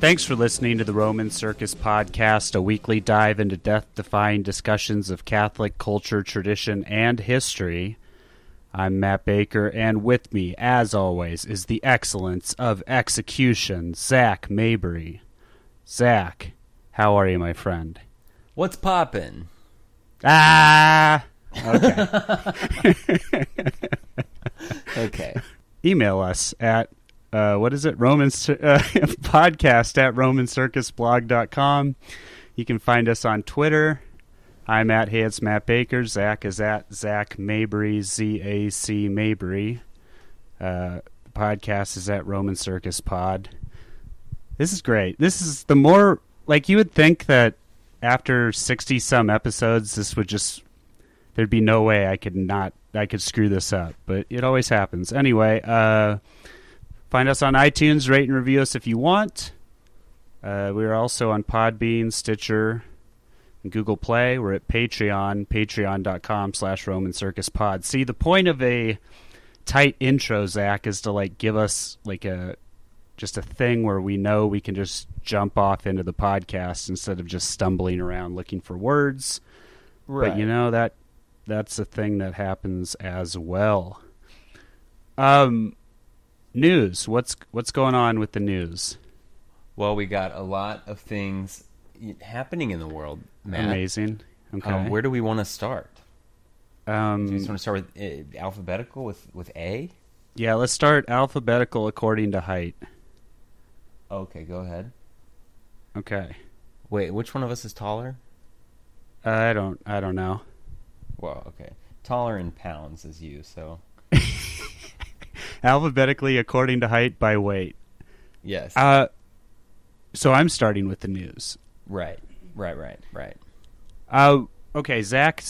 Thanks for listening to the Roman Circus Podcast, a weekly dive into death defying discussions of Catholic culture, tradition, and history. I'm Matt Baker, and with me, as always, is the excellence of execution, Zac Mabry. Zac, how are you, my friend? What's poppin'? Ah! Okay. Okay. Email us at uh, what is it? Roman uh, podcast at romancircusblog.com. You can find us on Twitter. I'm at Hey, it's Matt Baker. Zac is at Zac Mabry, Z A C Mabry. Uh, the podcast is at Roman Circus Pod. This is great. This is the more like you would think that after 60 some episodes, this would just there'd be no way I could not I could screw this up, but it always happens. Anyway, uh, find us on iTunes, rate and review us if you want. Uh, we are also on Podbean, Stitcher, and Google Play. We're at Patreon, patreon.com slash Roman Circus Pod. See, the point of a tight intro, Zac, is to like give us like a just a thing where we know we can just jump off into the podcast instead of just stumbling around looking for words. Right. But you know that that's a thing that happens as well. Um, news. What's what's going on with the news? Well, we got a lot of things happening in the world, Matt. Amazing. Okay. Um, where do we want to start? Um, Do you just want to start with uh, alphabetical with with A? yeah, let's start alphabetical according to height. Okay, go ahead. Okay. Wait, which one of us is taller? Uh, I don't. I don't know. Well, okay, taller in pounds is you. So Alphabetically according to height by weight. yes, Uh, so I'm starting with the news. right, right, right, right. Uh, okay, Zac.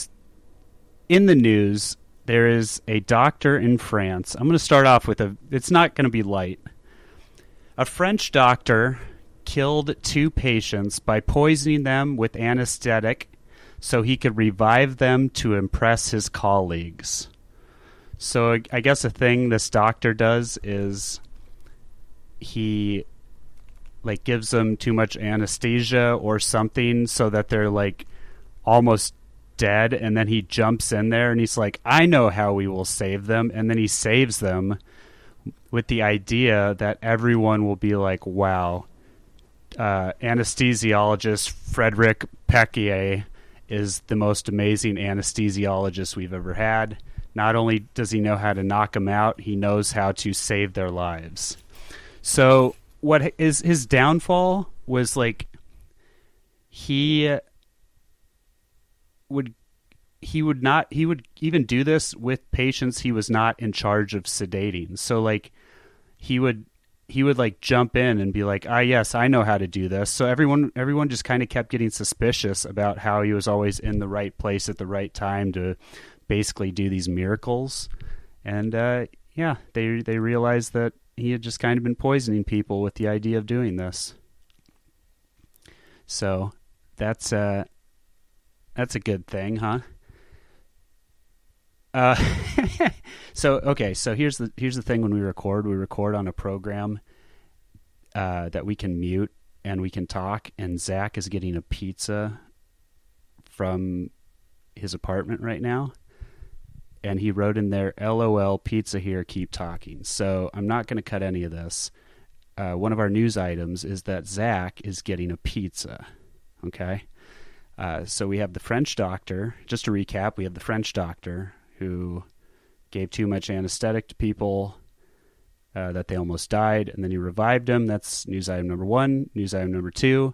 in the news. There is a doctor in France. I'm going to start off with a. It's not going to be light. A French doctor killed two patients by poisoning them with anesthetic so he could revive them to impress his colleagues. So I- guess a thing this doctor does is he like gives them too much anesthesia or something so that they're like almost dead and then he jumps in there and he's like I know how we will save them and then he saves them with the idea that everyone will be like wow uh, anesthesiologist Frederick Péchier is the most amazing anesthesiologist we've ever had. Not only does he know how to knock them out, he knows how to save their lives. So what is his downfall was like he would he would not he would even do this with patients he was not in charge of sedating. So like he would he would like jump in and be like, "Ah, yes, I know how to do this." So everyone everyone just kind of kept getting suspicious about how he was always in the right place at the right time to basically do these miracles. And uh, yeah, they they realized that he had just kind of been poisoning people with the idea of doing this. So that's uh that's a good thing, huh? Uh, so okay, so here's the here's the thing when we record, we record on a program uh, that we can mute and we can talk. And Zac is getting a pizza from his apartment right now, and he wrote in there, "LOL, pizza here, keep talking." So I'm not going to cut any of this. Uh, one of our news items is that Zac is getting a pizza. Okay. Uh, so we have the French doctor. Just to recap, we have the French doctor who gave too much anesthetic to people uh, that they almost died, and then he revived them. That's news item number one. News item number two: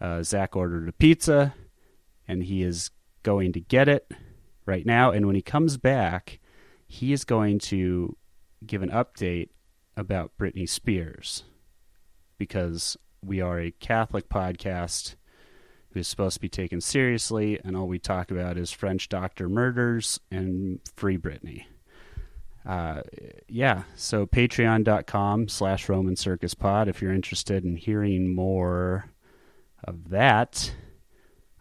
uh, Zac ordered a pizza, and he is going to get it right now. And when he comes back, he is going to give an update about Britney Spears because we are a Catholic podcast who's supposed to be taken seriously, and all we talk about is French doctor murders and free Britney. Uh, yeah, so patreon.com slash Roman Circus Pod if you're interested in hearing more of that.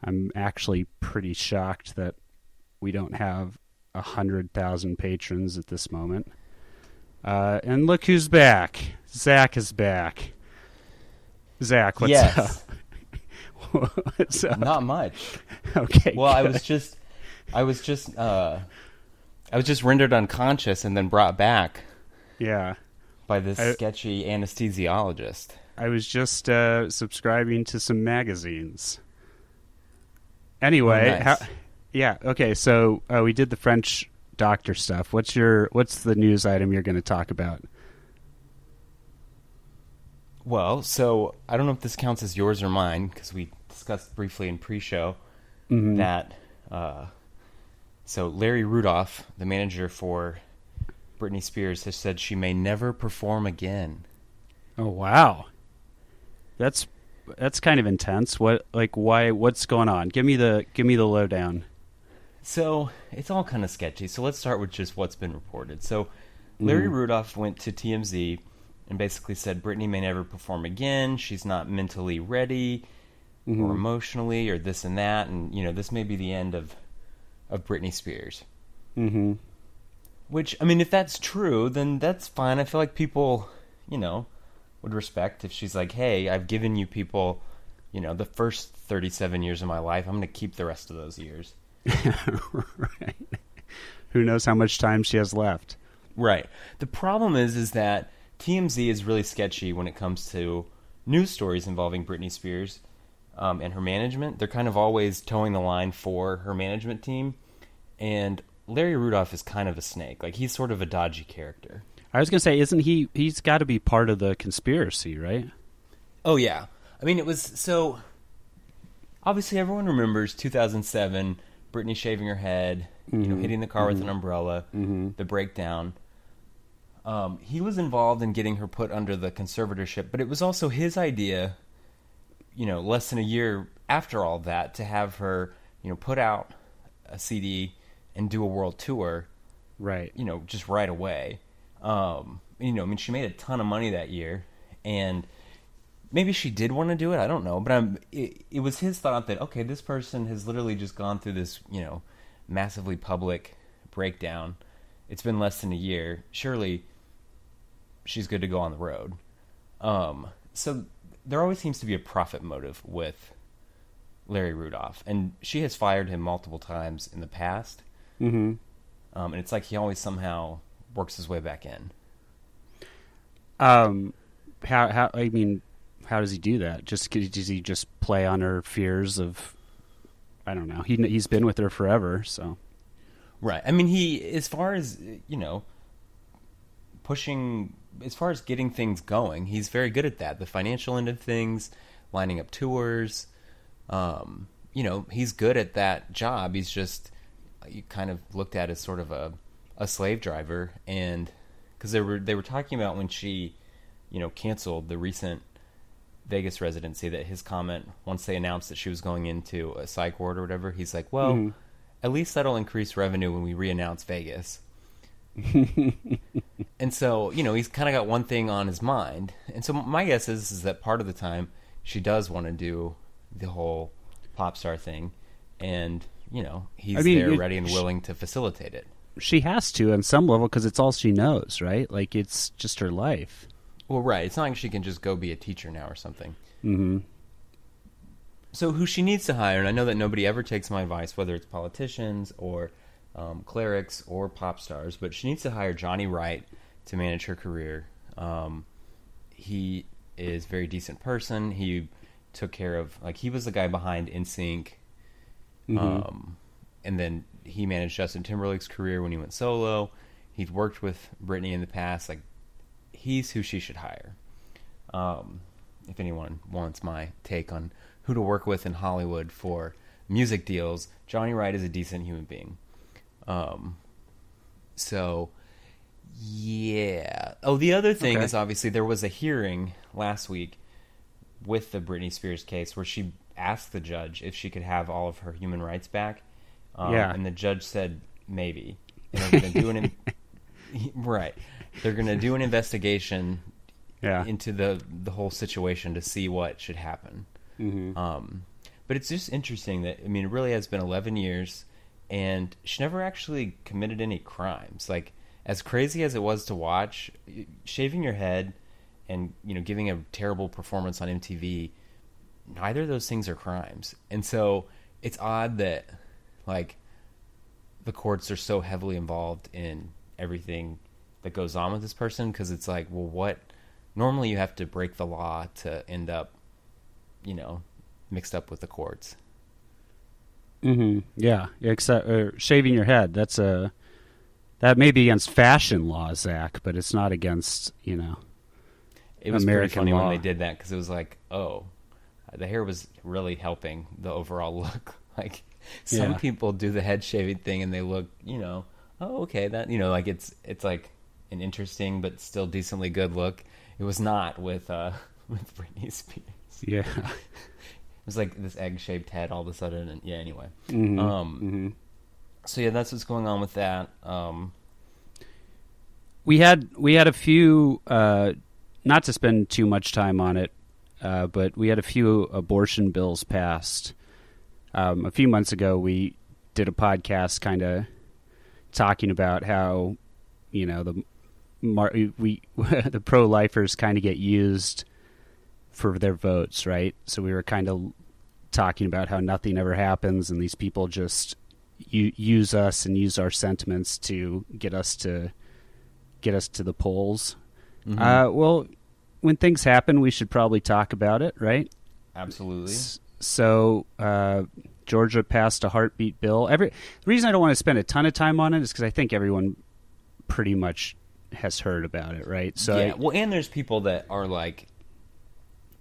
I'm actually pretty shocked that we don't have a hundred thousand patrons at this moment. Uh, and look who's back. Zac is back. Zac, what's Yes. up? what's up? Not much. Okay. Well, I was just, I was just, uh, I was just rendered unconscious and then brought back Yeah. by this I- sketchy anesthesiologist. I was just uh, subscribing to some magazines. Anyway, Oh, nice. how, yeah, okay. So uh, we did the French doctor stuff. What's your what's the news item you're going to talk about? Well, so I don't know if this counts as yours or mine because we discussed briefly in pre-show Mhm. that. Uh, so Larry Rudolph, the manager for Britney Spears, has said she may never perform again. Oh wow, that's that's kind of intense. What like why? What's going on? Give me the give me the lowdown. So it's all kind of sketchy. So let's start with just what's been reported. So Larry Rudolph went to TMZ and basically said Britney may never perform again. She's not mentally ready or emotionally or this and that, and you know this may be the end of of Britney Spears. Mm-hmm. Which I mean, if that's true, then that's fine. I feel like people, you know, would respect if she's like, "Hey, I've given you people, you know, the first 37 years of my life. I'm going to keep the rest of those years." right. Who knows how much time she has left? Right. The problem is is that TMZ is really sketchy when it comes to news stories involving Britney Spears um, and her management. They're kind of always toeing the line for her management team, and Larry Rudolph is kind of a snake. Like he's sort of a dodgy character. I was going to say, isn't he? He's got to be part of the conspiracy, right? Oh yeah. I mean, it was so. Obviously, everyone remembers 2007. Britney shaving her head, you know, hitting the car with an umbrella, the breakdown. Um, he was involved in getting her put under the conservatorship, but it was also his idea. You know, less than a year after all that, to have her, you know, put out a CD and do a world tour Right. you know, just right away. Um, you know, I mean, she made a ton of money that year, and maybe she did want to do it. I don't know, but I'm. It, it was his thought that okay, this person has literally just gone through this, you know, massively public breakdown. It's been less than a year. Surely, she's good to go on the road. Um, so there always seems to be a profit motive with Larry Rudolph, and she has fired him multiple times in the past. Mm-hmm. Um, and it's like he always somehow works his way back in. Um, how how I mean, how does he do that? Just does he just play on her fears of? I don't know. He he's been with her forever, so Right. I mean, he, as far as, you know, pushing, as far as getting things going, he's very good at that. The financial end of things, lining up tours. Um, you know, he's good at that job. He's just, you kind of looked at as sort of a, a slave driver. And, because they were, they were talking about when she, you know, canceled the recent Vegas residency that his comment once they announced that she was going into a psych ward or whatever, he's like, "Well, Mhm. at least that'll increase revenue when we re-announce Vegas." and so, you know, he's kind of got one thing on his mind. And so my guess is is that part of the time she does want to do the whole pop star thing and, you know, he's I mean, there it- ready and willing to facilitate it. she has to on some level because it's all she knows, right? Like it's just her life. Well, right. It's not like she can just go be a teacher now or something. Mm-hmm. So who she needs to hire, and I know that nobody ever takes my advice, whether it's politicians or um, clerics or pop stars, but she needs to hire Johnny Wright to manage her career. Um, he is a very decent person. He took care of like he was the guy behind NSYNC, um, and then he managed Justin Timberlake's career when he went solo. He'd worked with Britney in the past. Like he's who she should hire. Um, if anyone wants my take on who to work with in Hollywood for music deals, Johnny Wright is a decent human being. Um, so, yeah. Oh, the other thing Okay. is obviously there was a hearing last week with the Britney Spears case where she asked the judge if she could have all of her human rights back. Um, Yeah. And the judge said maybe. And they're going to do an. Right. They're going to do an investigation Yeah. into the the whole situation to see what should happen. mm-hmm. Um, but it's just interesting that I mean, it really has been 11 years, and she never actually committed any crimes. Like as crazy as it was to watch, shaving your head and you know giving a terrible performance on MTV, neither of those things are crimes. And so it's odd that like the courts are so heavily involved in everything that goes on with this person because it's like, well, what? Normally, you have to break the law to end up, you know, mixed up with the courts. Mm-hmm. Yeah, except uh, shaving your head. That's a that may be against fashion law, Zac, but it's not against you know. It was American pretty funny law. when they did that because it was like, oh, the hair was really helping the overall look. Like some Yeah. people do the head shaving thing and they look, you know, oh okay, that you know, like it's it's like an interesting but still decently good look. It was not with uh with Britney Spears. Yeah. It was like this egg shaped head all of a sudden, and yeah. Anyway, Mhm. um, Mhm. so yeah, that's what's going on with that. Um, we had we had a few uh, not to spend too much time on it uh, but we had a few abortion bills passed um, a few months ago we did a podcast kind of talking about how you know the mar- we the pro lifers kind of get used for their votes right so we were kind of talking about how nothing ever happens and these people just u- use us and use our sentiments to get us to get us to the polls. mhm. Uh, well, when things happen, we should probably talk about it, right? absolutely. S- So uh, Georgia passed a heartbeat bill. Every the reason I don't want to spend a ton of time on it is because I think everyone pretty much has heard about it, right? So yeah, I- well, and there's people that are like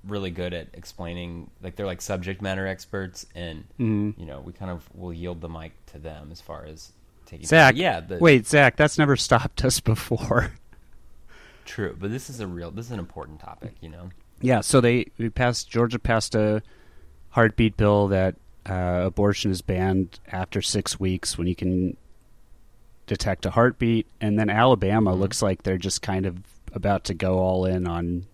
really good at explaining, like they're like subject matter experts, and Mhm. you know, we kind of will yield the mic to them as far as taking. Zac, yeah, the, wait, Zac, that's never stopped us before. true, but this is a real, this is an important topic, you know. Yeah, so they we passed Georgia passed a heartbeat bill that uh, abortion is banned after six weeks when you can detect a heartbeat, and then Alabama Mhm. looks like they're just kind of about to go all in on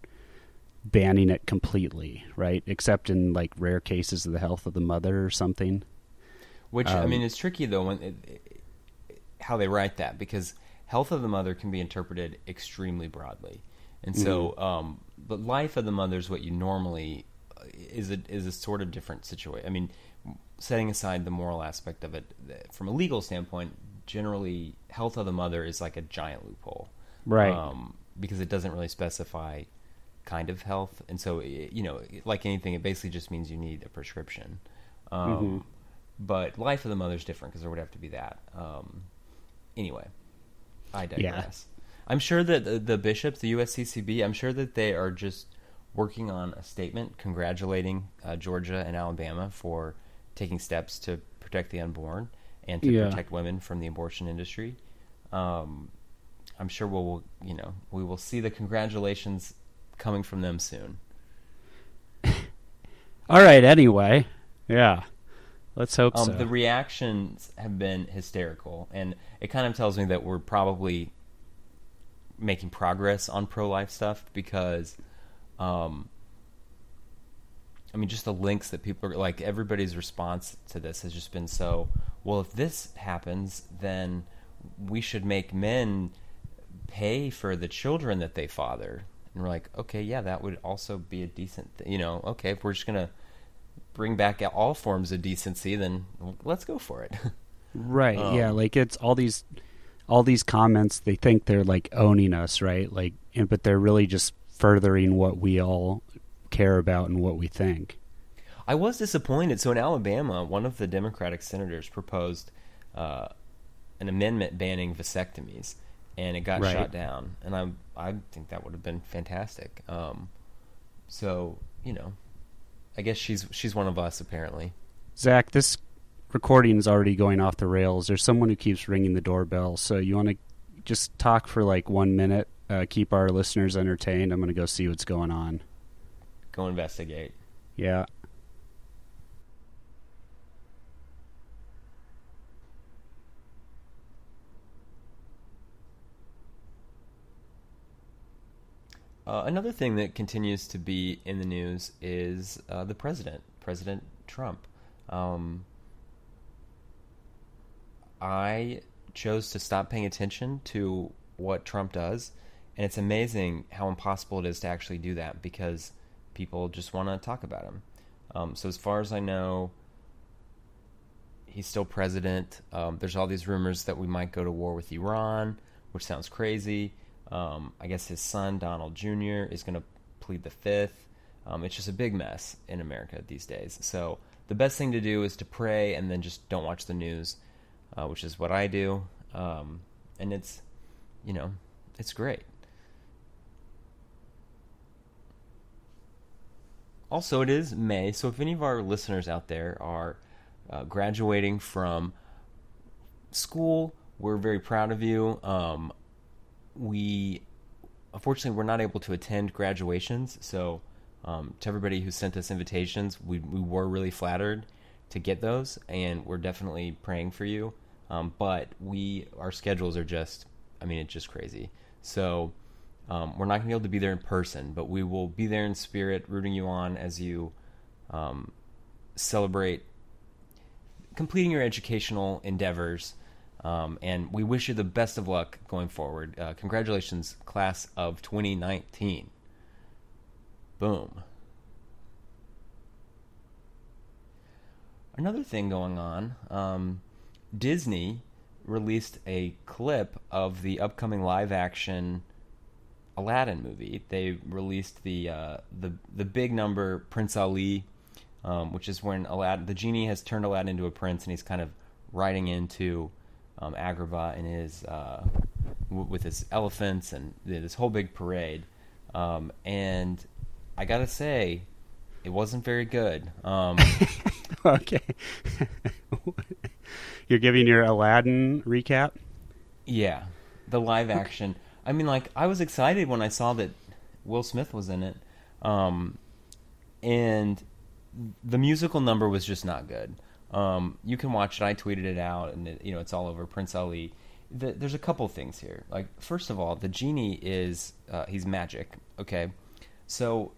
banning it completely, right? Except in like rare cases of the health of the mother or something. Which I Um, mean, it's tricky though when it, it, how they write that because health of the mother can be interpreted extremely broadly, and so Mm-hmm. um, the life of the mother is what you normally uh, is a is a sort of different situation. I mean, setting aside the moral aspect of it from a legal standpoint, generally health of the mother is like a giant loophole, Right. Um, because it doesn't really specify kind of health, and so i you know, like anything, it basically just means you need a prescription. Um, Mm-hmm. But life of the mother is different because there would have to be that. Um, anyway, I digress. I'm sure that the, the bishops, the USCCB, I'm sure that they are just working on a statement congratulating uh, Georgia and Alabama for taking steps to protect the unborn and to Yeah. protect women from the abortion industry. Um, I'm sure we'll, you know, we will see the congratulations coming from them soon. All right. Anyway, yeah. Let's hope Um, so. The reactions have been hysterical, and it kind of tells me that we're probably making progress on pro life stuff because, um, I mean, just the links that people are like, everybody's response to this has just been so well, if this happens, then we should make men pay for the children that they father. And we're like, okay, yeah, that would also be a decent, th- you know, okay, if we're just going to bring back all forms of decency, then let's go for it. Right. yeah, Um, like it's all these all these comments they think they're like owning us, right? Like and, but they're really just furthering what we all care about and what we think. I was disappointed. So in Alabama, one of the Democratic senators proposed uh, an amendment banning vasectomies, and it got Right. shot down. And I I think that would have been fantastic. Um, so you know, I guess she's she's one of us apparently. Zac, this recording is already going off the rails. There's someone who keeps ringing the doorbell, so you want to just talk for like 1 minute, uh, keep our listeners entertained. I'm going to go see what's going on. Go investigate. Yeah. Uh, another thing that continues to be in the news is uh, the president, President Trump. Um, I chose to stop paying attention to what Trump does and it's amazing how impossible it is to actually do that because people just want to talk about him. Um, so as far as I know, he's still president. Um, there's all these rumors that we might go to war with Iran, which sounds crazy. Um, I guess his son Donald Jr. is going to plead the fifth. Um, it's just a big mess in America these days. So the best thing to do is to pray and then just don't watch the news, uh, which is what I do. Um, and it's, you know, it's great. Also, it is May, so if any of our listeners out there are uh, graduating from school, we're very proud of you. Um, we, unfortunately, we're not able to attend graduations, so um, to everybody who sent us invitations, we we were really flattered to get those, and we're definitely praying for you. Um, but we our schedules are just, I mean, it's just crazy. So um, we're not going to be able to be there in person, but we will be there in spirit, rooting you on as you um, celebrate completing your educational endeavors. Um, and we wish you the best of luck going forward. Uh, congratulations, class of 2019. Boom. Another thing going on um, Disney released a clip of the upcoming live action Aladdin movie. They released the uh, the the big number Prince Ali, um, which is when Aladdin the genie has turned Aladdin into a prince, and he's kind of riding into um, Agrabah in his uh, w- with his elephants and this whole big parade. Um, and I gotta say, it wasn't very good. Um, okay. You're giving your Aladdin recap? Yeah. The live action. I mean, like, I was excited when I saw that Will Smith was in it. Um, and the musical number was just not good. Um, you can watch it. I tweeted it out, and it, you know it's all over Prince Ali. The, there's a couple things here. Like first of all, the genie is uh, he's magic. Okay, so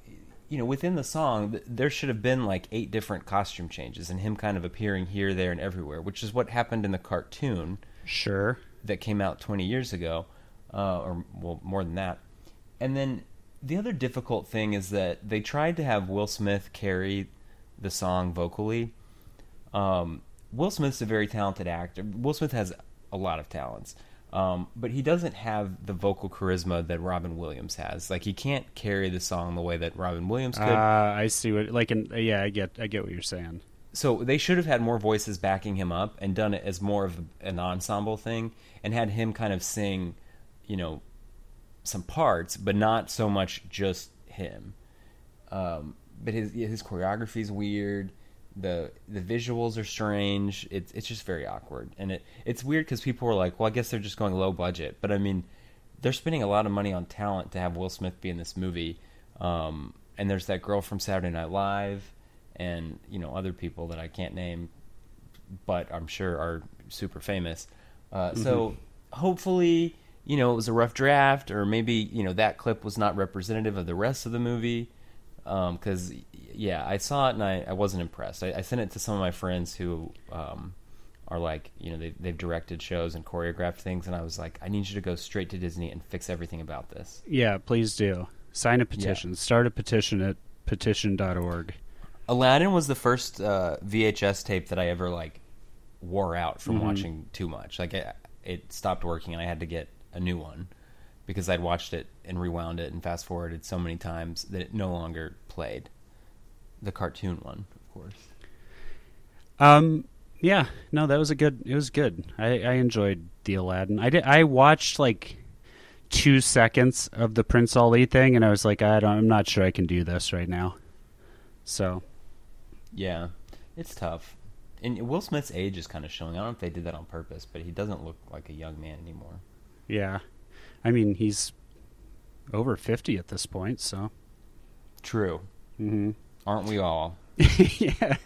you know within the song th- there should have been like eight different costume changes and him kind of appearing here, there, and everywhere, which is what happened in the cartoon. Sure. That came out 20 years ago, uh, or well more than that. And then the other difficult thing is that they tried to have Will Smith carry the song vocally um, Will Smith's a very talented actor. Will Smith has a lot of talents, um, but he doesn't have the vocal charisma that Robin Williams has. Like he can't carry the song the way that Robin Williams could. Uh, I see what like in, yeah, I get I get what you're saying. So they should have had more voices backing him up and done it as more of an ensemble thing and had him kind of sing, you know, some parts, but not so much just him. Um, but his his choreography is weird the the visuals are strange. It's it's just very awkward, and it it's weird because people were like, "Well, I guess they're just going low budget," but I mean, they're spending a lot of money on talent to have Will Smith be in this movie. Um, and there's that girl from Saturday Night Live, and you know other people that I can't name, but I'm sure are super famous. Uh, mm-hmm. So hopefully, you know, it was a rough draft, or maybe you know that clip was not representative of the rest of the movie because um, yeah, I saw it and I, I wasn't impressed. I, I, sent it to some of my friends who um, are like, you know, they, they've directed shows and choreographed things, and I was like, I need you to go straight to Disney and fix everything about this. Yeah, please do. Sign a petition. Yeah. Start a petition at petition.org. Aladdin was the first uh, VHS tape that I ever like wore out from mm-hmm. watching too much. Like it, it stopped working, and I had to get a new one because I'd watched it and rewound it and fast forwarded so many times that it no longer played. The cartoon one, of course. Um. Yeah. No, that was a good. It was good. I, I enjoyed the Aladdin. I did. I watched like two seconds of the Prince Ali thing, and I was like, I don't. I'm not sure I can do this right now. So. Yeah, it's tough. And Will Smith's age is kind of showing. I don't know if they did that on purpose, but he doesn't look like a young man anymore. Yeah. I mean, he's over 50 at this point, so. True. Mm-hmm. Aren't we all? yeah.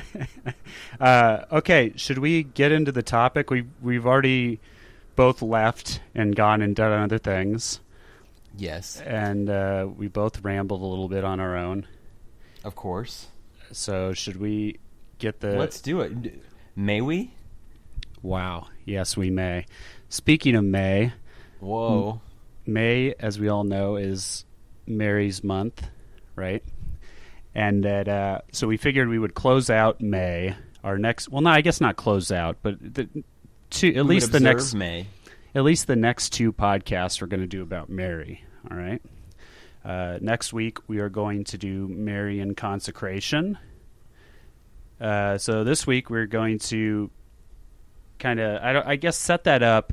uh, okay, should we get into the topic? We we've already both left and gone and done other things. Yes. And uh, we both rambled a little bit on our own. Of course. So should we get the? Let's do it. May we? Wow. Yes, we may. Speaking of May, Whoa. May, as we all know, is Mary's month, right? And that uh, so we figured we would close out May. Our next, well, no, I guess not close out, but the, two, at least the next May. at least the next two podcasts we're going to do about Mary. All right. Uh, next week we are going to do Mary and consecration. Uh, so this week we're going to kind of, I, I guess, set that up.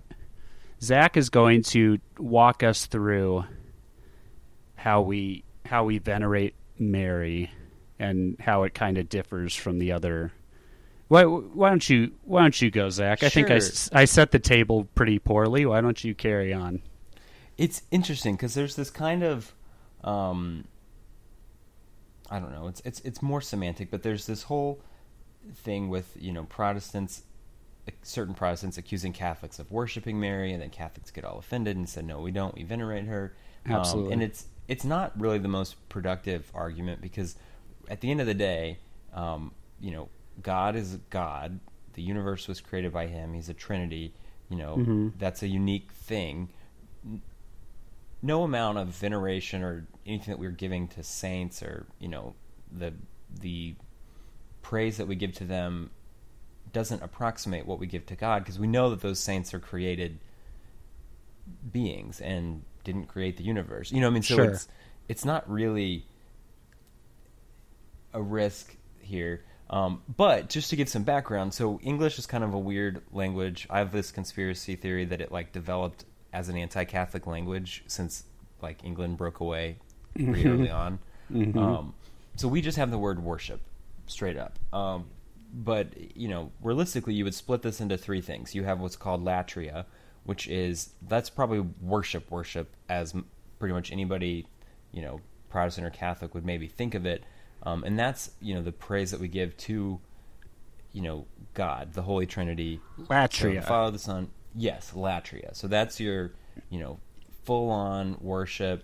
Zac is going to walk us through how we how we venerate Mary and how it kind of differs from the other. Why, why don't you Why don't you go, Zac? I think I, Sure. I set the table pretty poorly. Why don't you carry on? It's interesting because there's this kind of, um, I don't know. It's it's it's more semantic, but there's this whole thing with you know Protestants, certain Protestants accusing Catholics of worshiping Mary, and then Catholics get all offended and said, "No, we don't. We venerate her." Um, Absolutely. and it's it's not really the most productive argument because at the end of the day, um, you know, God is God. The universe was created by Him. He's a Trinity. You know, Mhm. that's a unique thing no amount of veneration or anything that we're giving to saints or you know the the praise that we give to them doesn't approximate what we give to God because we know that those saints are created beings and didn't create the universe. You know, what I mean, so Sure. it's it's not really a risk here. Um, but just to give some background, so English is kind of a weird language. I have this conspiracy theory that it like developed as an anti-Catholic language since like England broke away pretty early on. Um, so we just have the word worship straight up. Um, but you know, realistically, you would split this into three things. You have what's called latria, which is that's probably worship, worship as pretty much anybody, you know, Protestant or Catholic would maybe think of it, um, and that's you know the praise that we give to, you know, God, the Holy Trinity, Latria. the Father, the Son. Yes, latria. So that's your, you know, full on worship.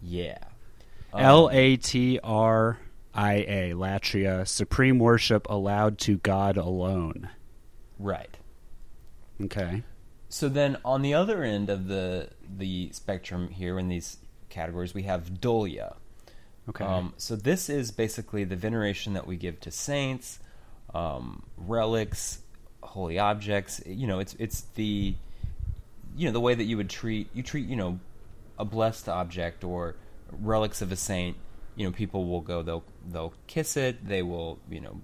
Yeah. Um, L A T R I A, Latria, supreme worship allowed to God alone. Right. Okay. So then, on the other end of the the spectrum here in these categories, we have dulia. Okay. Um, so this is basically the veneration that we give to saints, um, relics, holy objects. You know, it's it's the you know the way that you would treat you treat you know a blessed object or relics of a saint. You know, people will go they'll they'll kiss it. They will you know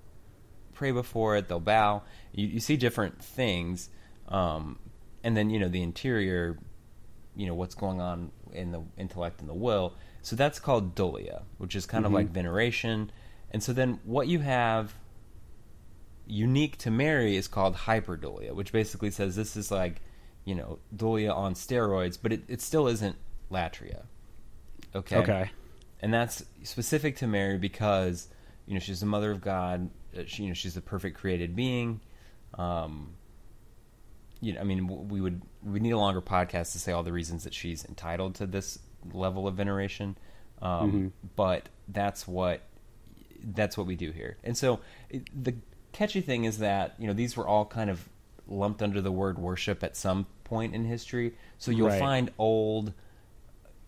pray before it. They'll bow. You, you see different things, um, and then you know the interior. You know what's going on in the intellect and the will. So that's called dulia, which is kind of Mhm. like veneration. And so then what you have unique to Mary is called hyperdulia, which basically says this is like, you know, dulia on steroids, but it, it still isn't latria. Okay. Okay. And that's specific to Mary because, you know, she's the mother of God. uh, She, you know, she's the perfect created being. Um, you know, I mean, we would we need a longer podcast to say all the reasons that she's entitled to this level of veneration. Um, Mhm. But that's what that's what we do here. And so it, the catchy thing is that you know these were all kind of lumped under the word worship at some point in history. So you'll Right. find old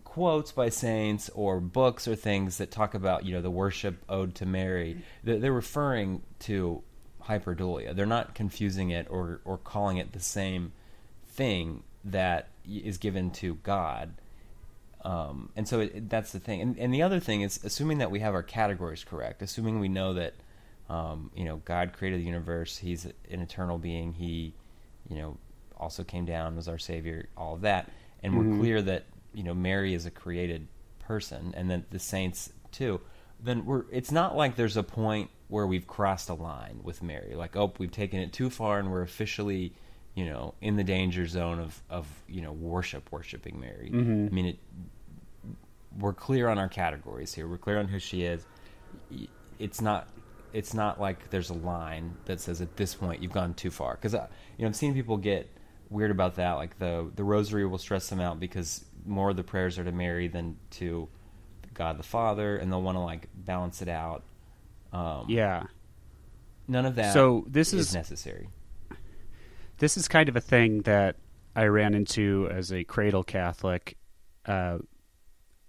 quotes by saints or books or things that talk about you know the worship ode to Mary. They're referring to hyperdulia. They're not confusing it or or calling it the same thing that is given to God. Um, and so it, that's the thing. And, and the other thing is assuming that we have our categories correct, assuming we know that um, you know God created the universe, He's an eternal being. He, you know, also came down, was our Savior, all of that, and Mhm. we're clear that you know Mary is a created person, and then the saints too. Then we're. It's not like there's a point where we've crossed a line with Mary, like oh we've taken it too far and we're officially, you know, in the danger zone of of you know worship, worshiping Mary. Mhm. I mean it. We're clear on our categories here. We're clear on who she is. It's not. It's not like there's a line that says at this point you've gone too far. Because you know, I've seen people get weird about that. Like the the rosary will stress them out because more of the prayers are to Mary than to God the Father, and they'll want to like balance it out. Um, Yeah. none of that. So this is- necessary. This is kind of a thing that I ran into as a cradle Catholic, uh,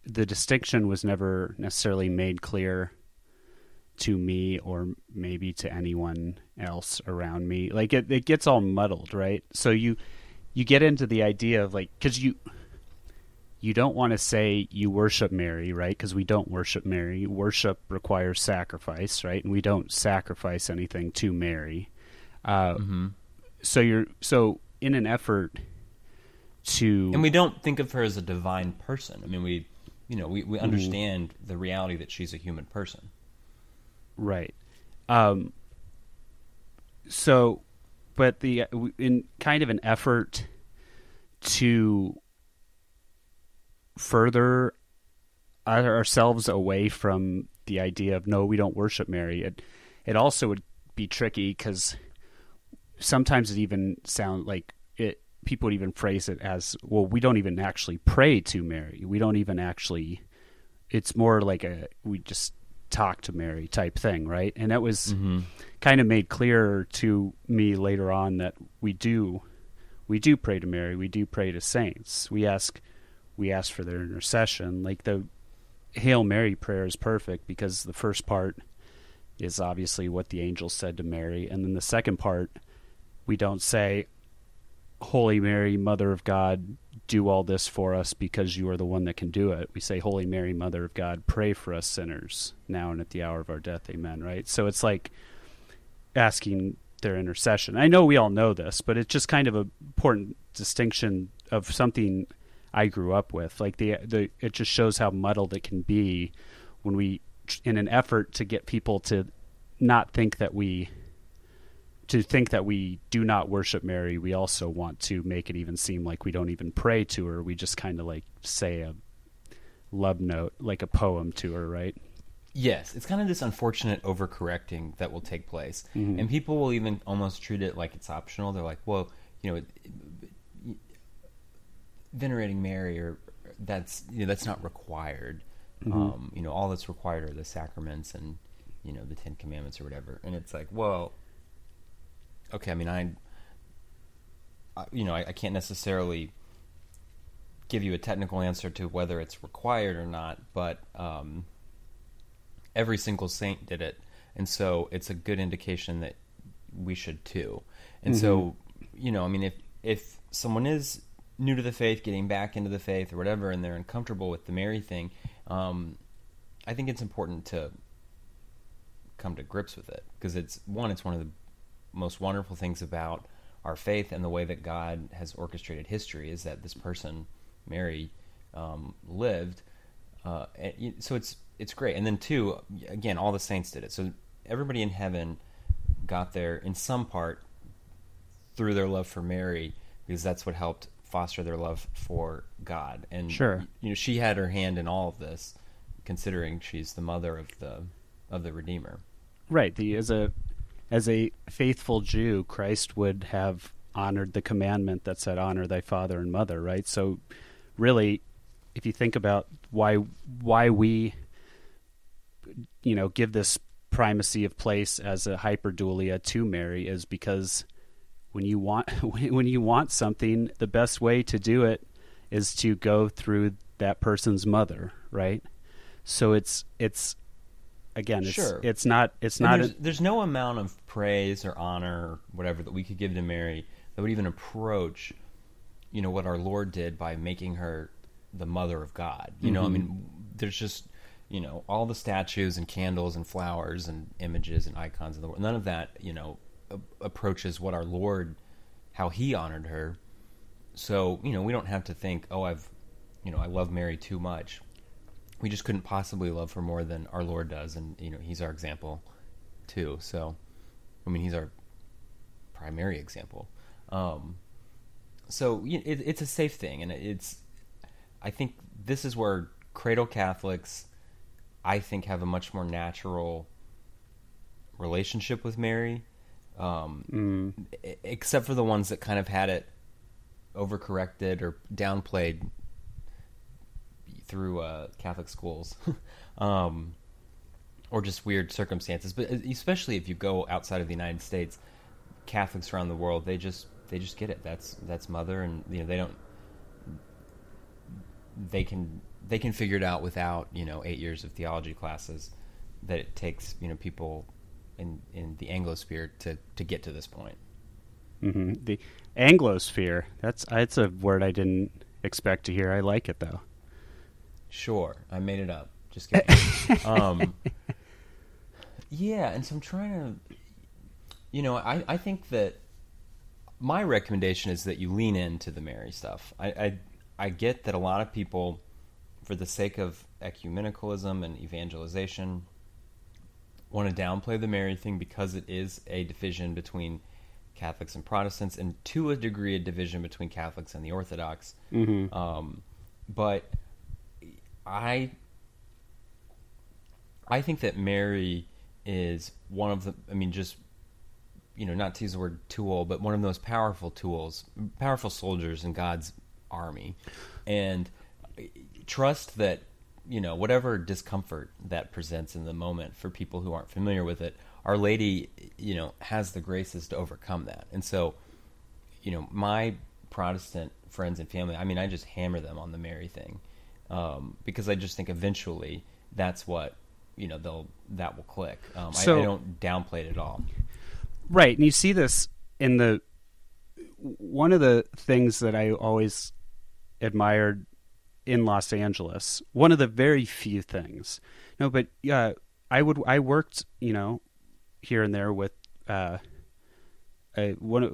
the distinction was never necessarily made clear to me or maybe to anyone else around me. Like it, it gets all muddled, right? So you you get into the idea of like because you you don't want to say you worship Mary, right? Because we don't worship Mary. Worship requires sacrifice, right? And we don't sacrifice anything to Mary. Uh, Mm-hmm. So you're so in an effort to And we don't think of her as a divine person. I mean, we, you know, we, Mm-hmm. we understand the reality that she's a human person. Right. Um, so, but the in kind of an effort to further ourselves away from the idea of no, we don't worship Mary. It it also would be tricky because sometimes it even sound like it. People would even phrase it as, "Well, we don't even actually pray to Mary. We don't even actually." It's more like a we just talk to Mary type thing, right? And that was Mm-hmm. kind of made clear to me later on that we do we do pray to Mary, we do pray to saints. We ask we ask for their intercession. Like the Hail Mary prayer is perfect because the first part is obviously what the angel said to Mary, and then the second part we don't say Holy Mary, Mother of God, do all this for us because you are the one that can do it. We say, Holy Mary, Mother of God, pray for us sinners now and at the hour of our death. Amen. Right? So it's like asking their intercession. I know we all know this, but it's just kind of an important distinction of something I grew up with. Like the the it just shows how muddled it can be when we in an effort to get people to not think that we to think that we do not worship Mary, we also want to make it even seem like we don't even pray to her. We just kind of like say a love note, like a poem to her, right? Yes, it's kind of this unfortunate overcorrecting that will take place, Mm-hmm. and people will even almost treat it like it's optional. They're like, "Well, you know, venerating Mary or that's you know that's not required. Mm-hmm. Um, you know, all that's required are the sacraments and you know the Ten Commandments or whatever." And it's like, well, okay. I mean, I, I you know, I, I can't necessarily give you a technical answer to whether it's required or not, but um, every single saint did it, and so it's a good indication that we should too. And so, you know, I mean, if if someone is new to the faith, getting back into the faith or whatever, and they're uncomfortable with the Mary thing, um, I think it's important to come to grips with it because it's one, it's one of the most wonderful things about our faith and the way that God has orchestrated history is that this person, Mary, um, lived. Uh, and so it's it's great. And then two, again, all the saints did it. So everybody in heaven got there in some part through their love for Mary because that's what helped foster their love for God. And Sure. you know, she had her hand in all of this, considering she's the mother of the of the Redeemer. Right. The as a as a faithful Jew, Christ would have honored the commandment that said honor thy father and mother, right? So really if you think about why why we you know give this primacy of place as a hyperdulia to Mary is because when you want when you want something, the best way to do it is to go through that person's mother, right? So it's it's again, it's Sure. it's not it's And not there's, a, there's no amount of praise or honor or whatever that we could give to Mary that would even approach, you know, what our Lord did by making her the mother of God. You know, I mean, mm-hmm. there's just, you know, all the statues and candles and flowers and images and icons in the world. None of that, you know, approaches what our Lord, how He honored her. So, you know, we don't have to think, oh, I've, you know, I love Mary too much. We just couldn't possibly love her more than our Lord does, and you know, He's our example too. So, I mean, He's our primary example. Um, so you it, it's a safe thing, and it's. I think this is where cradle Catholics, I think, have a much more natural relationship with Mary, um, mm, except for the ones that kind of had it overcorrected or downplayed through uh, Catholic schools, um, or just weird circumstances. But especially if you go outside of the United States, Catholics around the world they just they just get it. That's that's mother, and you know they don't. They can they can figure it out without you know eight years of theology classes that it takes you know people in in the Anglosphere to to get to this point. hmm The Anglosphere. That's that's a word I didn't expect to hear. I like it though. Sure, I made it up. Just kidding. um, yeah, and so I'm trying to, you know, I, I think that my recommendation is that you lean into the Mary stuff. I, I I get that a lot of people, for the sake of ecumenicalism and evangelization, want to downplay the Mary thing because it is a division between Catholics and Protestants, and to a degree, a division between Catholics and the Orthodox. Mm-hmm. Um, but I I think that Mary is one of the. I mean, just you know, not to use the word tool, but one of the most powerful tools, powerful soldiers in God's army, and trust that you know whatever discomfort that presents in the moment for people who aren't familiar with it, Our Lady, you know, has the graces to overcome that, and so, you know, my Protestant friends and family, I mean, I just hammer them on the Mary thing um, because I just think eventually that's what you know they'll that will click. Um, I, I don't downplay it at all. Right, and you see this in the one of the things that I always admired in Los Angeles. One of the very few things. No, but yeah, I would. I worked, you know, here and there with uh, a one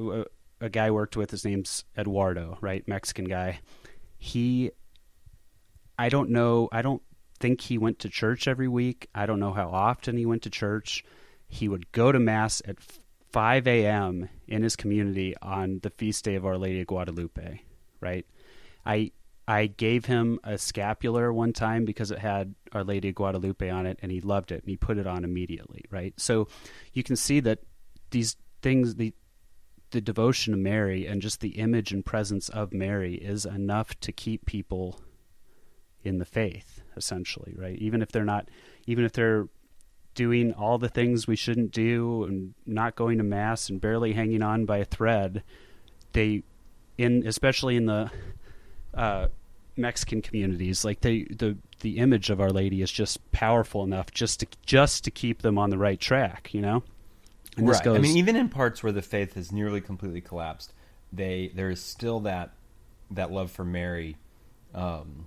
a, a guy I worked with. His name's Eduardo, right, Mexican guy. He, I don't know. I don't think he went to church every week. I don't know how often he went to church. He would go to mass at 5 a.m. in his community on the feast day of Our Lady of Guadalupe, right? I I gave him a scapular one time because it had Our Lady of Guadalupe on it and he loved it and he put it on immediately, right? So you can see that these things the the devotion to Mary and just the image and presence of Mary is enough to keep people in the faith essentially, right? Even if they're not even if they're doing all the things we shouldn't do and not going to mass and barely hanging on by a thread they in especially in the uh, Mexican communities like they the the image of our lady is just powerful enough just to just to keep them on the right track you know and right. goes I mean, even in parts where the faith has nearly completely collapsed, they there is still that that love for Mary um,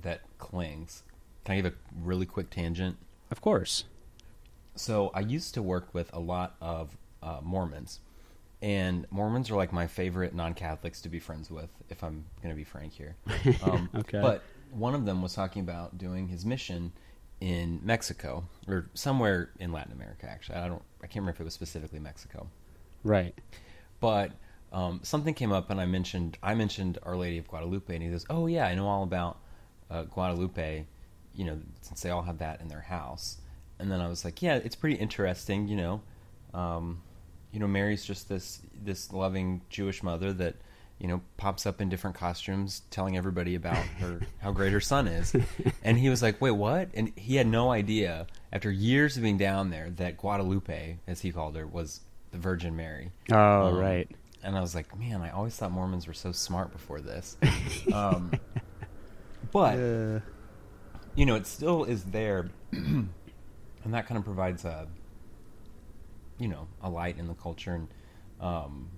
that clings. Can I give a really quick tangent? of course So I used to work with a lot of uh, Mormons, and Mormons are like my favorite non-Catholics to be friends with. If I'm going to be frank here, um, Okay. But one of them was talking about doing his mission in Mexico or somewhere in Latin America. Actually, I don't, I can't remember if it was specifically Mexico, right but um, something came up, and I mentioned I mentioned Our Lady of Guadalupe, and he goes, "Oh yeah, I know all about uh, Guadalupe." You know, since they all have that in their house. And then I was like, "Yeah, it's pretty interesting." You know, um, you know, Mary's just this this loving Jewish mother that you know pops up in different costumes, telling everybody about her how great her son is. And he was like, "Wait, what?" And he had no idea after years of being down there that Guadalupe, as he called her, was the Virgin Mary. oh Um, right And I was like, man, I always thought Mormons were so smart before this. um, but you know, it still is there, and that kind of provides a, you know, a light in the culture. And um,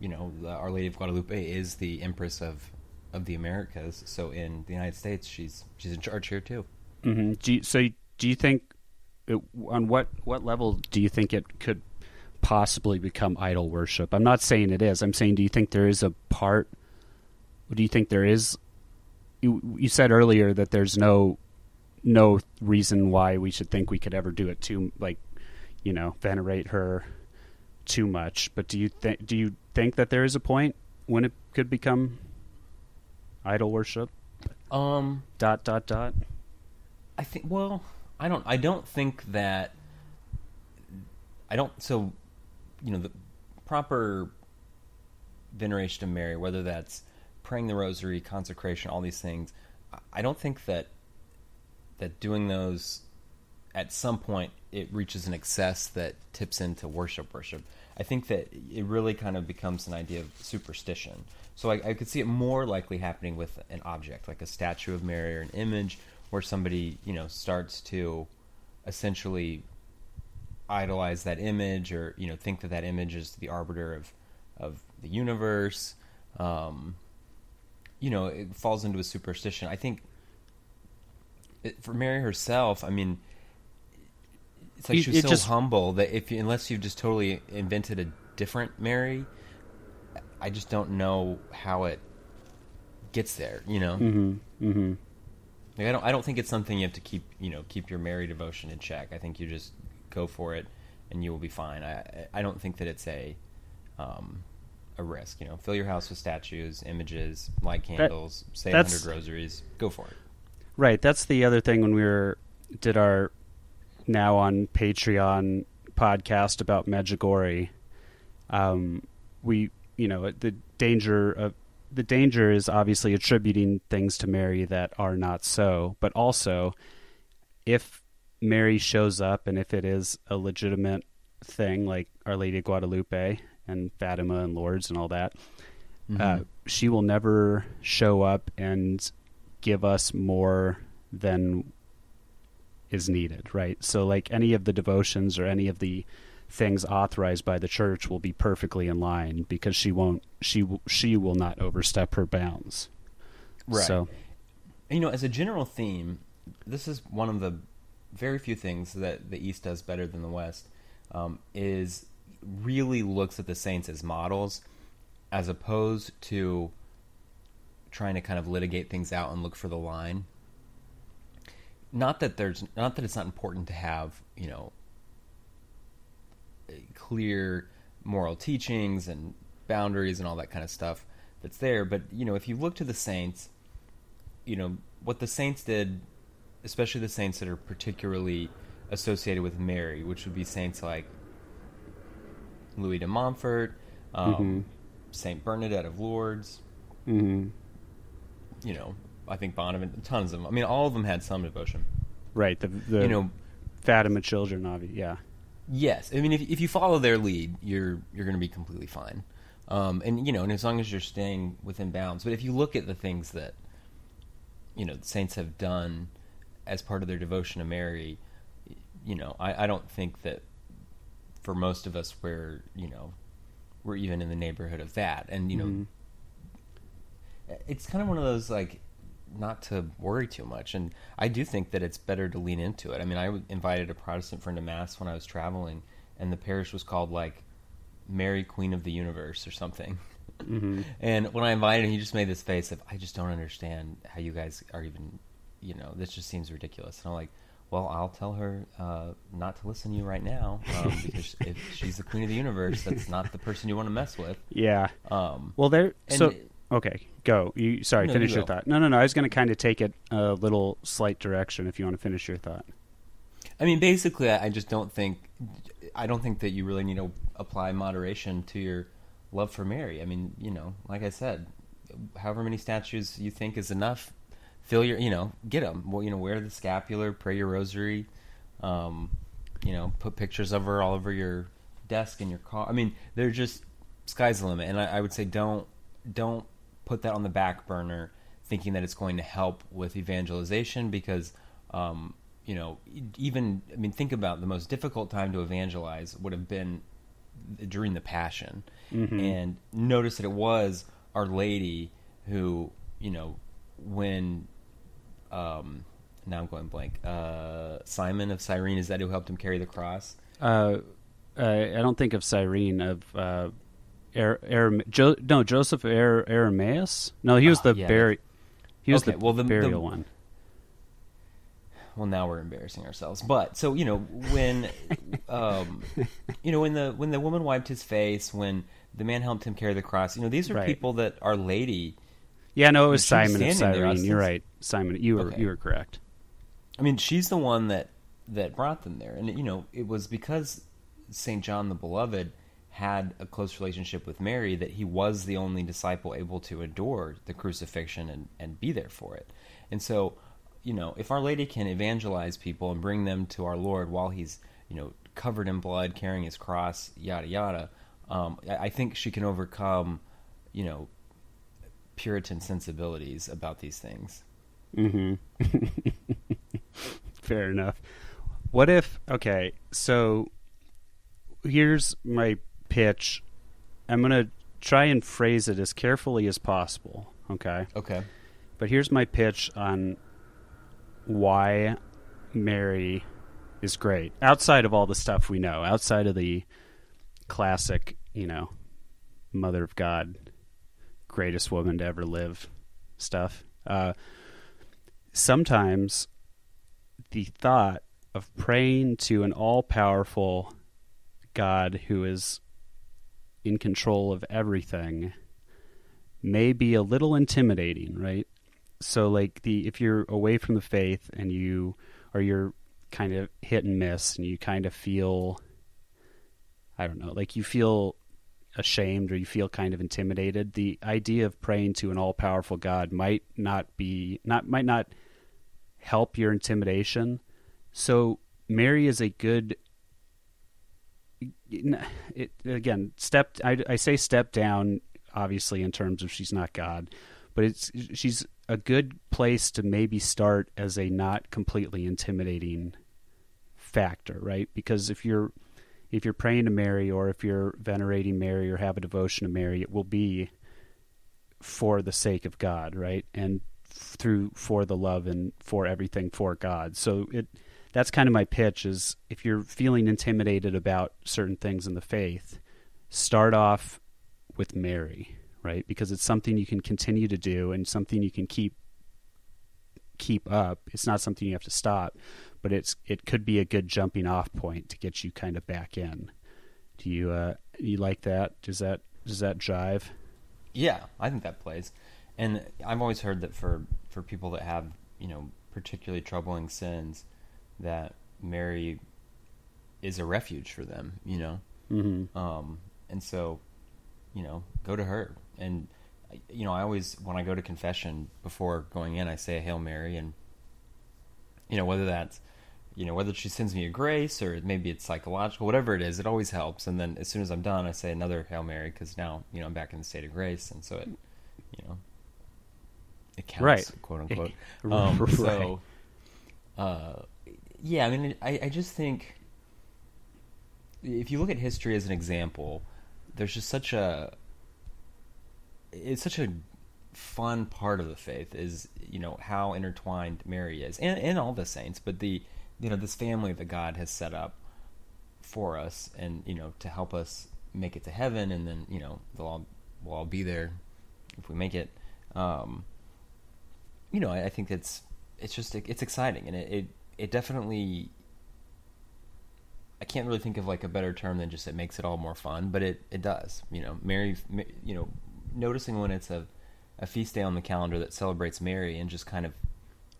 you know, the Our Lady of Guadalupe is the Empress of of the Americas. So in the United States, she's she's in charge here too. hmm Do you, so do you think it, on what what level do you think it could possibly become idol worship? I'm not saying it is. I'm saying do you think there is a part? Do you think there is? You, you said earlier that there's no no reason why we should think we could ever do it too like you know venerate her too much. But do you think do you think that there is a point when it could become idol worship? Um, Dot dot dot. I think. Well, I don't. I don't think that. I don't. So, you know, the proper veneration of Mary, whether that's praying the Rosary, consecration, all these things, I- I don't think that that doing those at some point it reaches an excess that tips into worship. Worship. I think that it really kind of becomes an idea of superstition. So I, I could see it more likely happening with an object, like a statue of Mary or an image, where somebody you know starts to essentially idolize that image, or you know think that that image is the arbiter of of the universe. Um, you know, it falls into a superstition. I think it, for Mary herself, I mean, it's like You- she was so just- humble that if you, unless you've just totally invented a different Mary, I just don't know how it gets there. You know, Mm-hmm. Mm-hmm. like I don't I don't think it's something you have to keep you know keep your Mary devotion in check. I think you just go for it and you will be fine. I I don't think that it's a um, a risk. You know, fill your house with statues, images, light candles, say a that's- hundred rosaries. Go for it. Right. That's the other thing when we were did our now on Patreon podcast about Medjugorje. Um, we, you know, the danger of the danger is obviously attributing things to Mary that are not so, but also if Mary shows up and if it is a legitimate thing like Our Lady of Guadalupe and Fatima and Lourdes and all that, uh, she will never show up and give us more than is needed, right? So, like any of the devotions or any of the things authorized by the church will be perfectly in line because she won't, she she will not overstep her bounds. Right. So, you know, as a general theme, this is one of the very few things that the East does better than the West. Um, is really looks at the saints as models, as opposed to trying to kind of litigate things out and look for the line. Not that there's not that it's not important to have you know clear moral teachings and boundaries and all that kind of stuff that's there, but you know if you look to the saints you know what the saints did, especially the saints that are particularly associated with Mary, which would be saints like Louis de Montfort, um, Mhm. Saint Bernadette of Lourdes. mhm. You know, I think Bonaventure, tons of them. I mean, all of them had some devotion. right, the the you know, Fatima children, obviously, yeah. Yes, I mean if if you follow their lead, you're you're going to be completely fine, um, and you know, and as long as you're staying within bounds. But if you look at the things that you know the saints have done as part of their devotion to Mary, you know, I, I don't think that for most of us we're you know we're even in the neighborhood of that, and you know, Mhm. it's kind of one of those like not to worry too much and i do think that it's better to lean into it i mean I invited a protestant friend to mass when i was traveling and the parish was called like mary queen of the universe or something Mhm. and when i invited him he just made this face of i just don't understand how you guys are even you know this just seems ridiculous and i'm like well i'll tell her uh, not to listen to you right now um, because if she's the queen of the universe that's not the person you want to mess with Yeah. um, Well, there. And- So okay, go. You sorry, No, finish you your thought. No, no, no. I was going to kind of take it a little slight direction. If you want to finish your thought. I mean, basically, I just don't think I don't think that you really need to apply moderation to your love for Mary. I mean, you know, like I said, however many statues you think is enough, fill your, you know, get them. Well, you know, wear the scapular, pray your rosary, um, you know, put pictures of her all over your desk in your car. I mean, they're just sky's the limit. And I, I would say don't don't put that on the back burner, thinking that it's going to help with evangelization because. Um, you know, even I mean, think about the most difficult time to evangelize would have been during the Passion, Mhm. and notice that it was Our Lady who, you know, when um, now I'm going blank. Uh, Simon of Cyrene is that who helped him carry the cross? Uh, uh, I don't think of Cyrene of uh, Aram- jo- no Joseph Ar- Arameus. No, he was Ah, the yeah, buri- He was Okay, the well, the- the- burial one. well now we're embarrassing ourselves but so you know when um you know when the when the woman wiped his face when the man helped him carry the cross you know these are Right. people that our lady Yeah, no, it was Simon was Simon of standing there, I Cyrene. You're right, Simon. You were Okay. you were correct. i mean she's the one that that brought them there and you know it was because saint john the beloved had a close relationship with mary that he was the only disciple able to adore the crucifixion and and be there for it and so you know if our lady can evangelize people and bring them to our lord while he's you know covered in blood carrying his cross yada yada um, I, think she can overcome, you know, Puritan sensibilities about these things. Mm-hmm. Fair enough. What if? Okay, so here's my pitch. I'm gonna try and phrase it as carefully as possible. Okay. Okay. But here's my pitch on why Mary is great. Outside of all the stuff we know, outside of the classic, you know, Mother of God, greatest woman to ever live stuff. Uh, sometimes the thought of praying to an all powerful God who is in control of everything may be a little intimidating, right? So like the if you're away from the faith and you or you're kind of hit and miss and you kind of feel I don't know, like you feel ashamed or you feel kind of intimidated, the idea of praying to an all-powerful God might not be not might not help your intimidation. So Mary is a good it, again step I, I say step down obviously in terms of she's not God, but it's she's a good place to maybe start as a not completely intimidating factor, right? Because if you're if you're praying to Mary or if you're venerating Mary or have a devotion to Mary, it will be for the sake of God, right? And through for the love and for everything for God. So it that's kind of my pitch is if you're feeling intimidated about certain things in the faith, start off with Mary, right? Because it's something you can continue to do and something you can keep keep up. It's not something you have to stop, but it's it could be a good jumping off point to get you kind of back in. Do you uh you like that? Does that does that jive? Yeah, I think that plays. And I've always heard that for for people that have, you know, particularly troubling sins that Mary is a refuge for them, you know. Mm-hmm. Um and so you know, go to her. And you know, I always when I go to confession before going in, I say a Hail Mary, and you know whether that's you know whether she sends me a grace or maybe it's psychological, whatever it is, it always helps. And then as soon as I'm done, I say another Hail Mary because now you know I'm back in the state of grace, and so it you know it counts, right. quote unquote. Um, right. So, uh, yeah, I mean, I, I just think if you look at history as an example there's just such a it's such a fun part of the faith is you know how intertwined Mary is and and all the saints but the you know this family that God has set up for us and you know to help us make it to heaven and then you know they'll all we'll all be there if we make it. Um you know I, I think it's it's just it's exciting and it, it it definitely I can't really think of like a better term than just it makes it all more fun, but it, it does. You know, Mary, you know, noticing when it's a, a feast day on the calendar that celebrates Mary and just kind of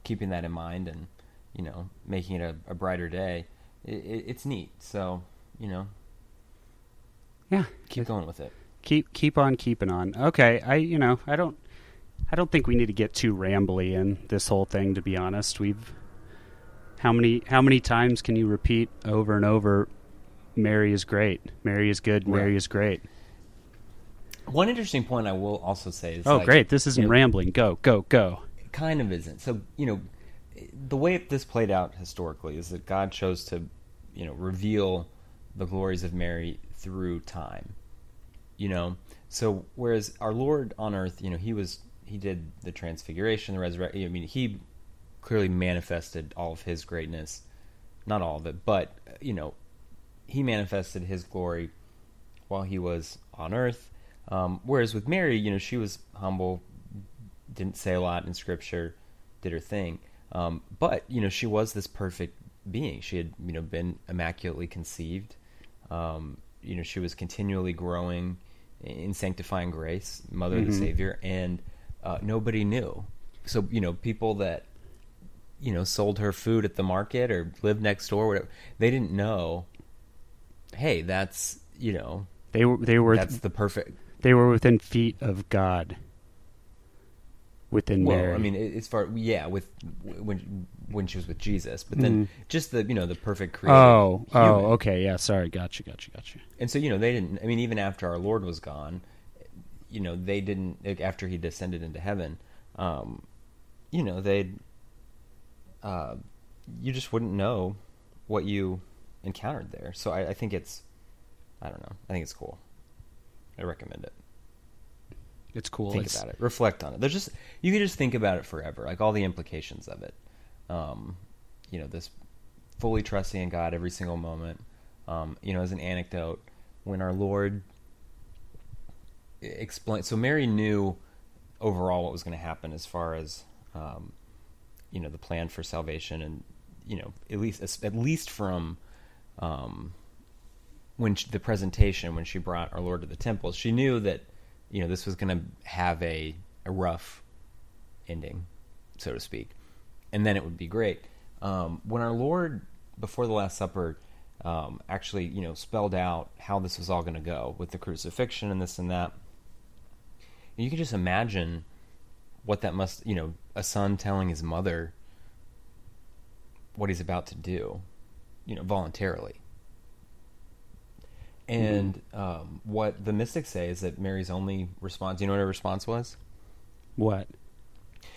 keeping that in mind and, you know, making it a, a brighter day, it, it, it's neat. So, you know, yeah, keep going with it. Keep keep on keeping on. Okay, I you know I don't I don't think we need to get too rambly in this whole thing. To be honest, we've how many how many times can you repeat over and over Mary is great. Mary is good. Mary Right. is great. One interesting point I will also say is Oh, like, great. This isn't you know, rambling. Go, go, go. it kind of isn't. So, you know, the way this played out historically is that God chose to, you know, reveal the glories of Mary through time. You know, so whereas our Lord on earth, you know, he was he did the transfiguration, the resurrection. I mean, he clearly manifested all of his greatness, not all of it, but you know, he manifested his glory while he was on earth. Um, whereas with Mary, you know, she was humble, didn't say a lot in scripture, did her thing. Um, but you know, she was this perfect being. She had you know been immaculately conceived. Um, you know, she was continually growing in sanctifying grace, mother of the. Savior, and uh, nobody knew. So you know, people that you know sold her food at the market or lived next door, whatever, they didn't know. Hey, that's you know They were they were that's the perfect they were within feet of God. within well, Mary. I mean, as far yeah, with when when she was with Jesus, but then just the you know the perfect created Mm. oh, oh, okay, yeah. Sorry, gotcha, gotcha, gotcha. And so you know they didn't. I mean, even after our Lord was gone, you know they didn't. After he descended into heaven, um, you know they. Uh, you just wouldn't know what you encountered there. So I, I think it's. I don't know. I think it's cool. I recommend it. It's cool. think It's- about it. Reflect on it. There's just you can just think about it forever, like all the implications of it. Um, you know, this fully trusting in God every single moment. Um, you know, as an anecdote, when our Lord explained, so Mary knew overall what was going to happen as far as um, you know the plan for salvation, and you know at least at least from um, when she, the presentation when she brought our Lord to the temple, she knew that you know this was going to have a a rough ending, so to speak, and then it would be great. Um, when our Lord before the Last Supper um, actually you know spelled out how this was all going to go with the crucifixion and this and that, you can just imagine what that must you know a son telling his mother what he's about to do, you know voluntarily. And um, what the mystics say is that Mary's only response. You know what her response was? what?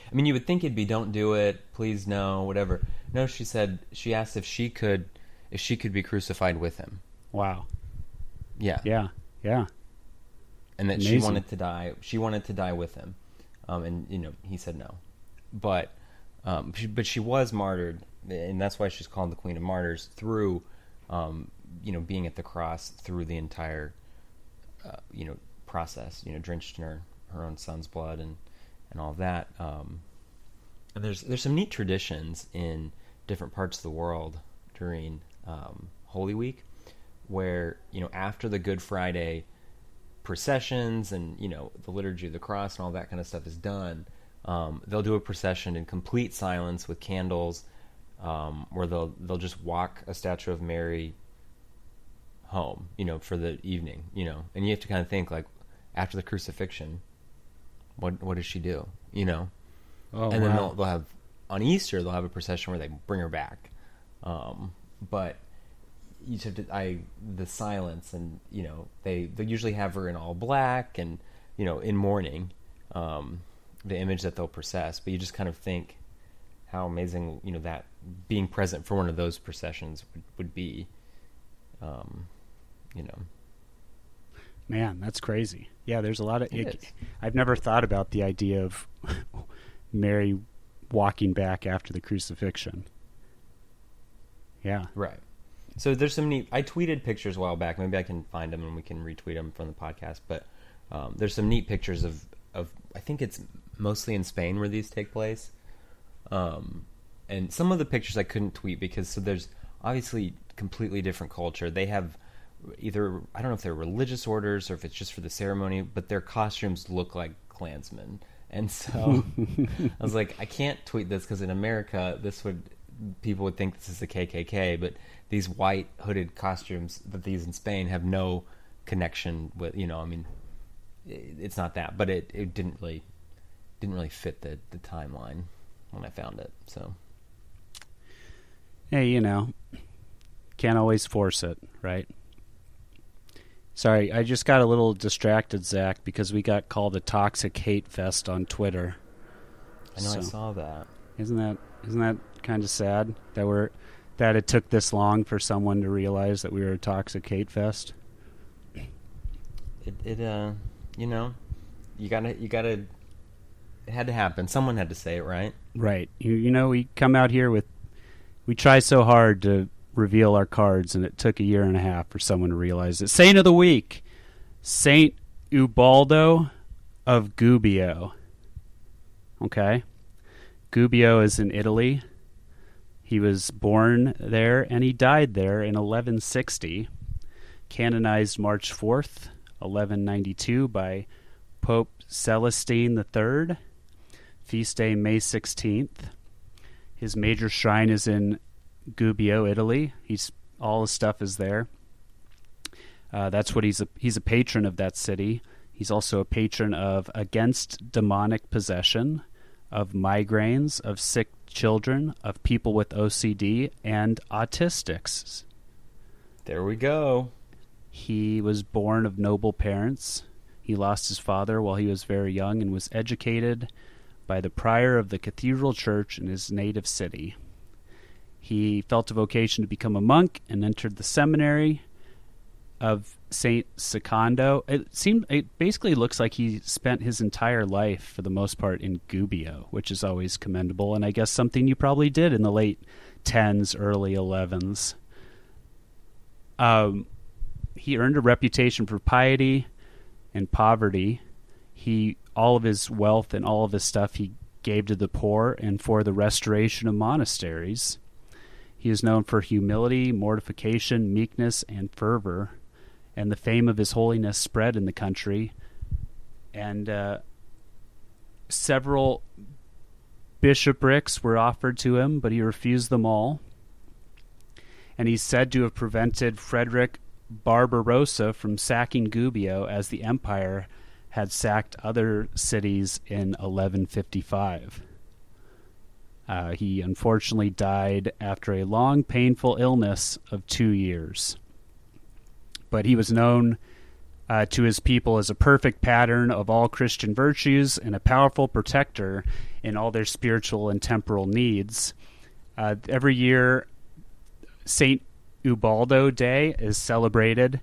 I mean, you would think it'd be "Don't do it, please, no, whatever." No, she said she asked if she could, if she could be crucified with him. Wow. Yeah, Yeah, yeah. and that she wanted to die. She wanted to die with him, um, and you know he said no, but um, she, but she was martyred, and that's why she's called the Queen of Martyrs through, um, you know, being at the cross through the entire, uh, you know, process. You know, drenched in her her own son's blood and and all that. Um, and there's there's some neat traditions in different parts of the world during um, Holy Week, where you know after the Good Friday processions and you know the liturgy of the cross and all that kind of stuff is done, um, they'll do a procession in complete silence with candles, um, where they'll they'll just walk a statue of Mary home, you know, for the evening, you know, and you have to kind of think like after the crucifixion, what what does she do, you know? Oh, and then wow. they'll, they'll have on Easter they'll have a procession where they bring her back, um, but you just have to I the silence and you know they they usually have her in all black and you know in mourning, um, the image that they'll process. But you just kind of think how amazing you know that being present for one of those processions would, would be, um, you know. Man, that's crazy. Yeah, there's a lot of. It. I've never thought about the idea of Mary walking back after the crucifixion. Yeah. Right. So there's some neat. I tweeted pictures a while back. Maybe I can find them and we can retweet them from the podcast. But um, there's some neat pictures of of. I think it's mostly in Spain where these take place. Um, and some of the pictures I couldn't tweet because so there's obviously completely different culture. They have either I don't know if they're religious orders or if it's just for the ceremony, but their costumes look like Klansmen. And so I was like, I can't tweet this because in America, this would people would think this is the KKK, but these white hooded costumes that these in Spain have no connection with. You know, I mean, it's not that, but it, it didn't really didn't really fit the the timeline when I found it. So Hey, you know, can't always force it, right? Sorry, I just got a little distracted, Zac, because we got called a toxic hate fest on Twitter. I know I saw that. Isn't that isn't that kind of sad that we're that it took this long for someone to realize that we were a toxic hate fest? It it uh you know you gotta you gotta it had to happen. Someone had to say it, right? Right. You you know we come out here with we try so hard to reveal our cards and it took a year and a half for someone to realize it. Saint of the week, Saint Ubaldo of Gubbio. Okay? Gubbio is in Italy. He was born there and he died there in 1160. Canonized March 4th, 1192 by Pope Celestine III. Feast day May 16th. His major shrine is in Gubbio, Italy. He's all his stuff is there. Uh, that's what he's a he's a patron of that city. He's also a patron of against demonic possession, of migraines, of sick children, of people with OCD, and autistics. There we go. He was born of noble parents. He lost his father while he was very young and was educated by the prior of the cathedral church in his native city. He felt a vocation to become a monk and entered the seminary of Saint Secondo. It seemed it basically looks like he spent his entire life for the most part in Gubbio, which is always commendable and I guess something you probably did in the late 10s, early 11s. Um, he earned a reputation for piety and poverty. He all of his wealth and all of his stuff he gave to the poor and for the restoration of monasteries. He is known for humility, mortification, meekness, and fervor, and the fame of his holiness spread in the country. And uh, several bishoprics were offered to him, but he refused them all. And he's said to have prevented Frederick Barbarossa from sacking Gubbio as the empire had sacked other cities in 1155. Uh, he unfortunately died after a long, painful illness of two years. But he was known uh, to his people as a perfect pattern of all Christian virtues and a powerful protector in all their spiritual and temporal needs. Uh, every year, St. Ubaldo Day is celebrated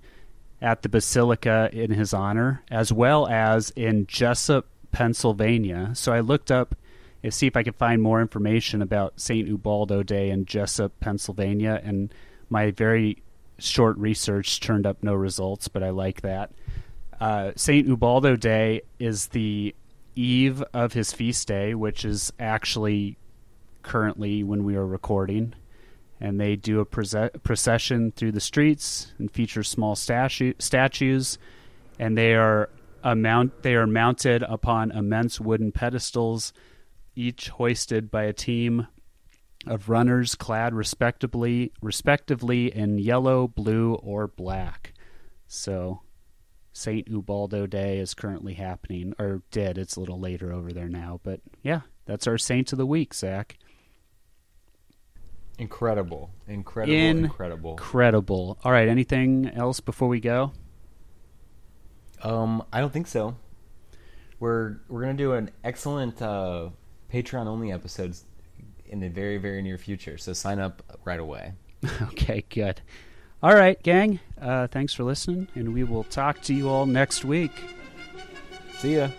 at the Basilica in his honor, as well as in Jessup, Pennsylvania. So I looked up to see if I could find more information about St. Ubaldo Day in Jessup, Pennsylvania, and my very short research turned up no results, but I like that. Uh, St. Ubaldo Day is the eve of his feast day, which is actually currently when we are recording and they do a procession through the streets and feature small statu- statues, and they are they are mounted upon immense wooden pedestals, each hoisted by a team of runners clad respectively respectively in yellow, blue, or black. So St. Ubaldo Day is currently happening, or did. It's a little later over there now. But yeah, that's our saint of the week, Zac. Incredible. Incredible. incredible. Incredible. All right. Anything else before we go? Um, I don't think so. We're we're gonna do an excellent uh, Patreon only episodes in the very very near future. So sign up right away. okay. Good. All right, gang. Uh, thanks for listening, and we will talk to you all next week. See ya.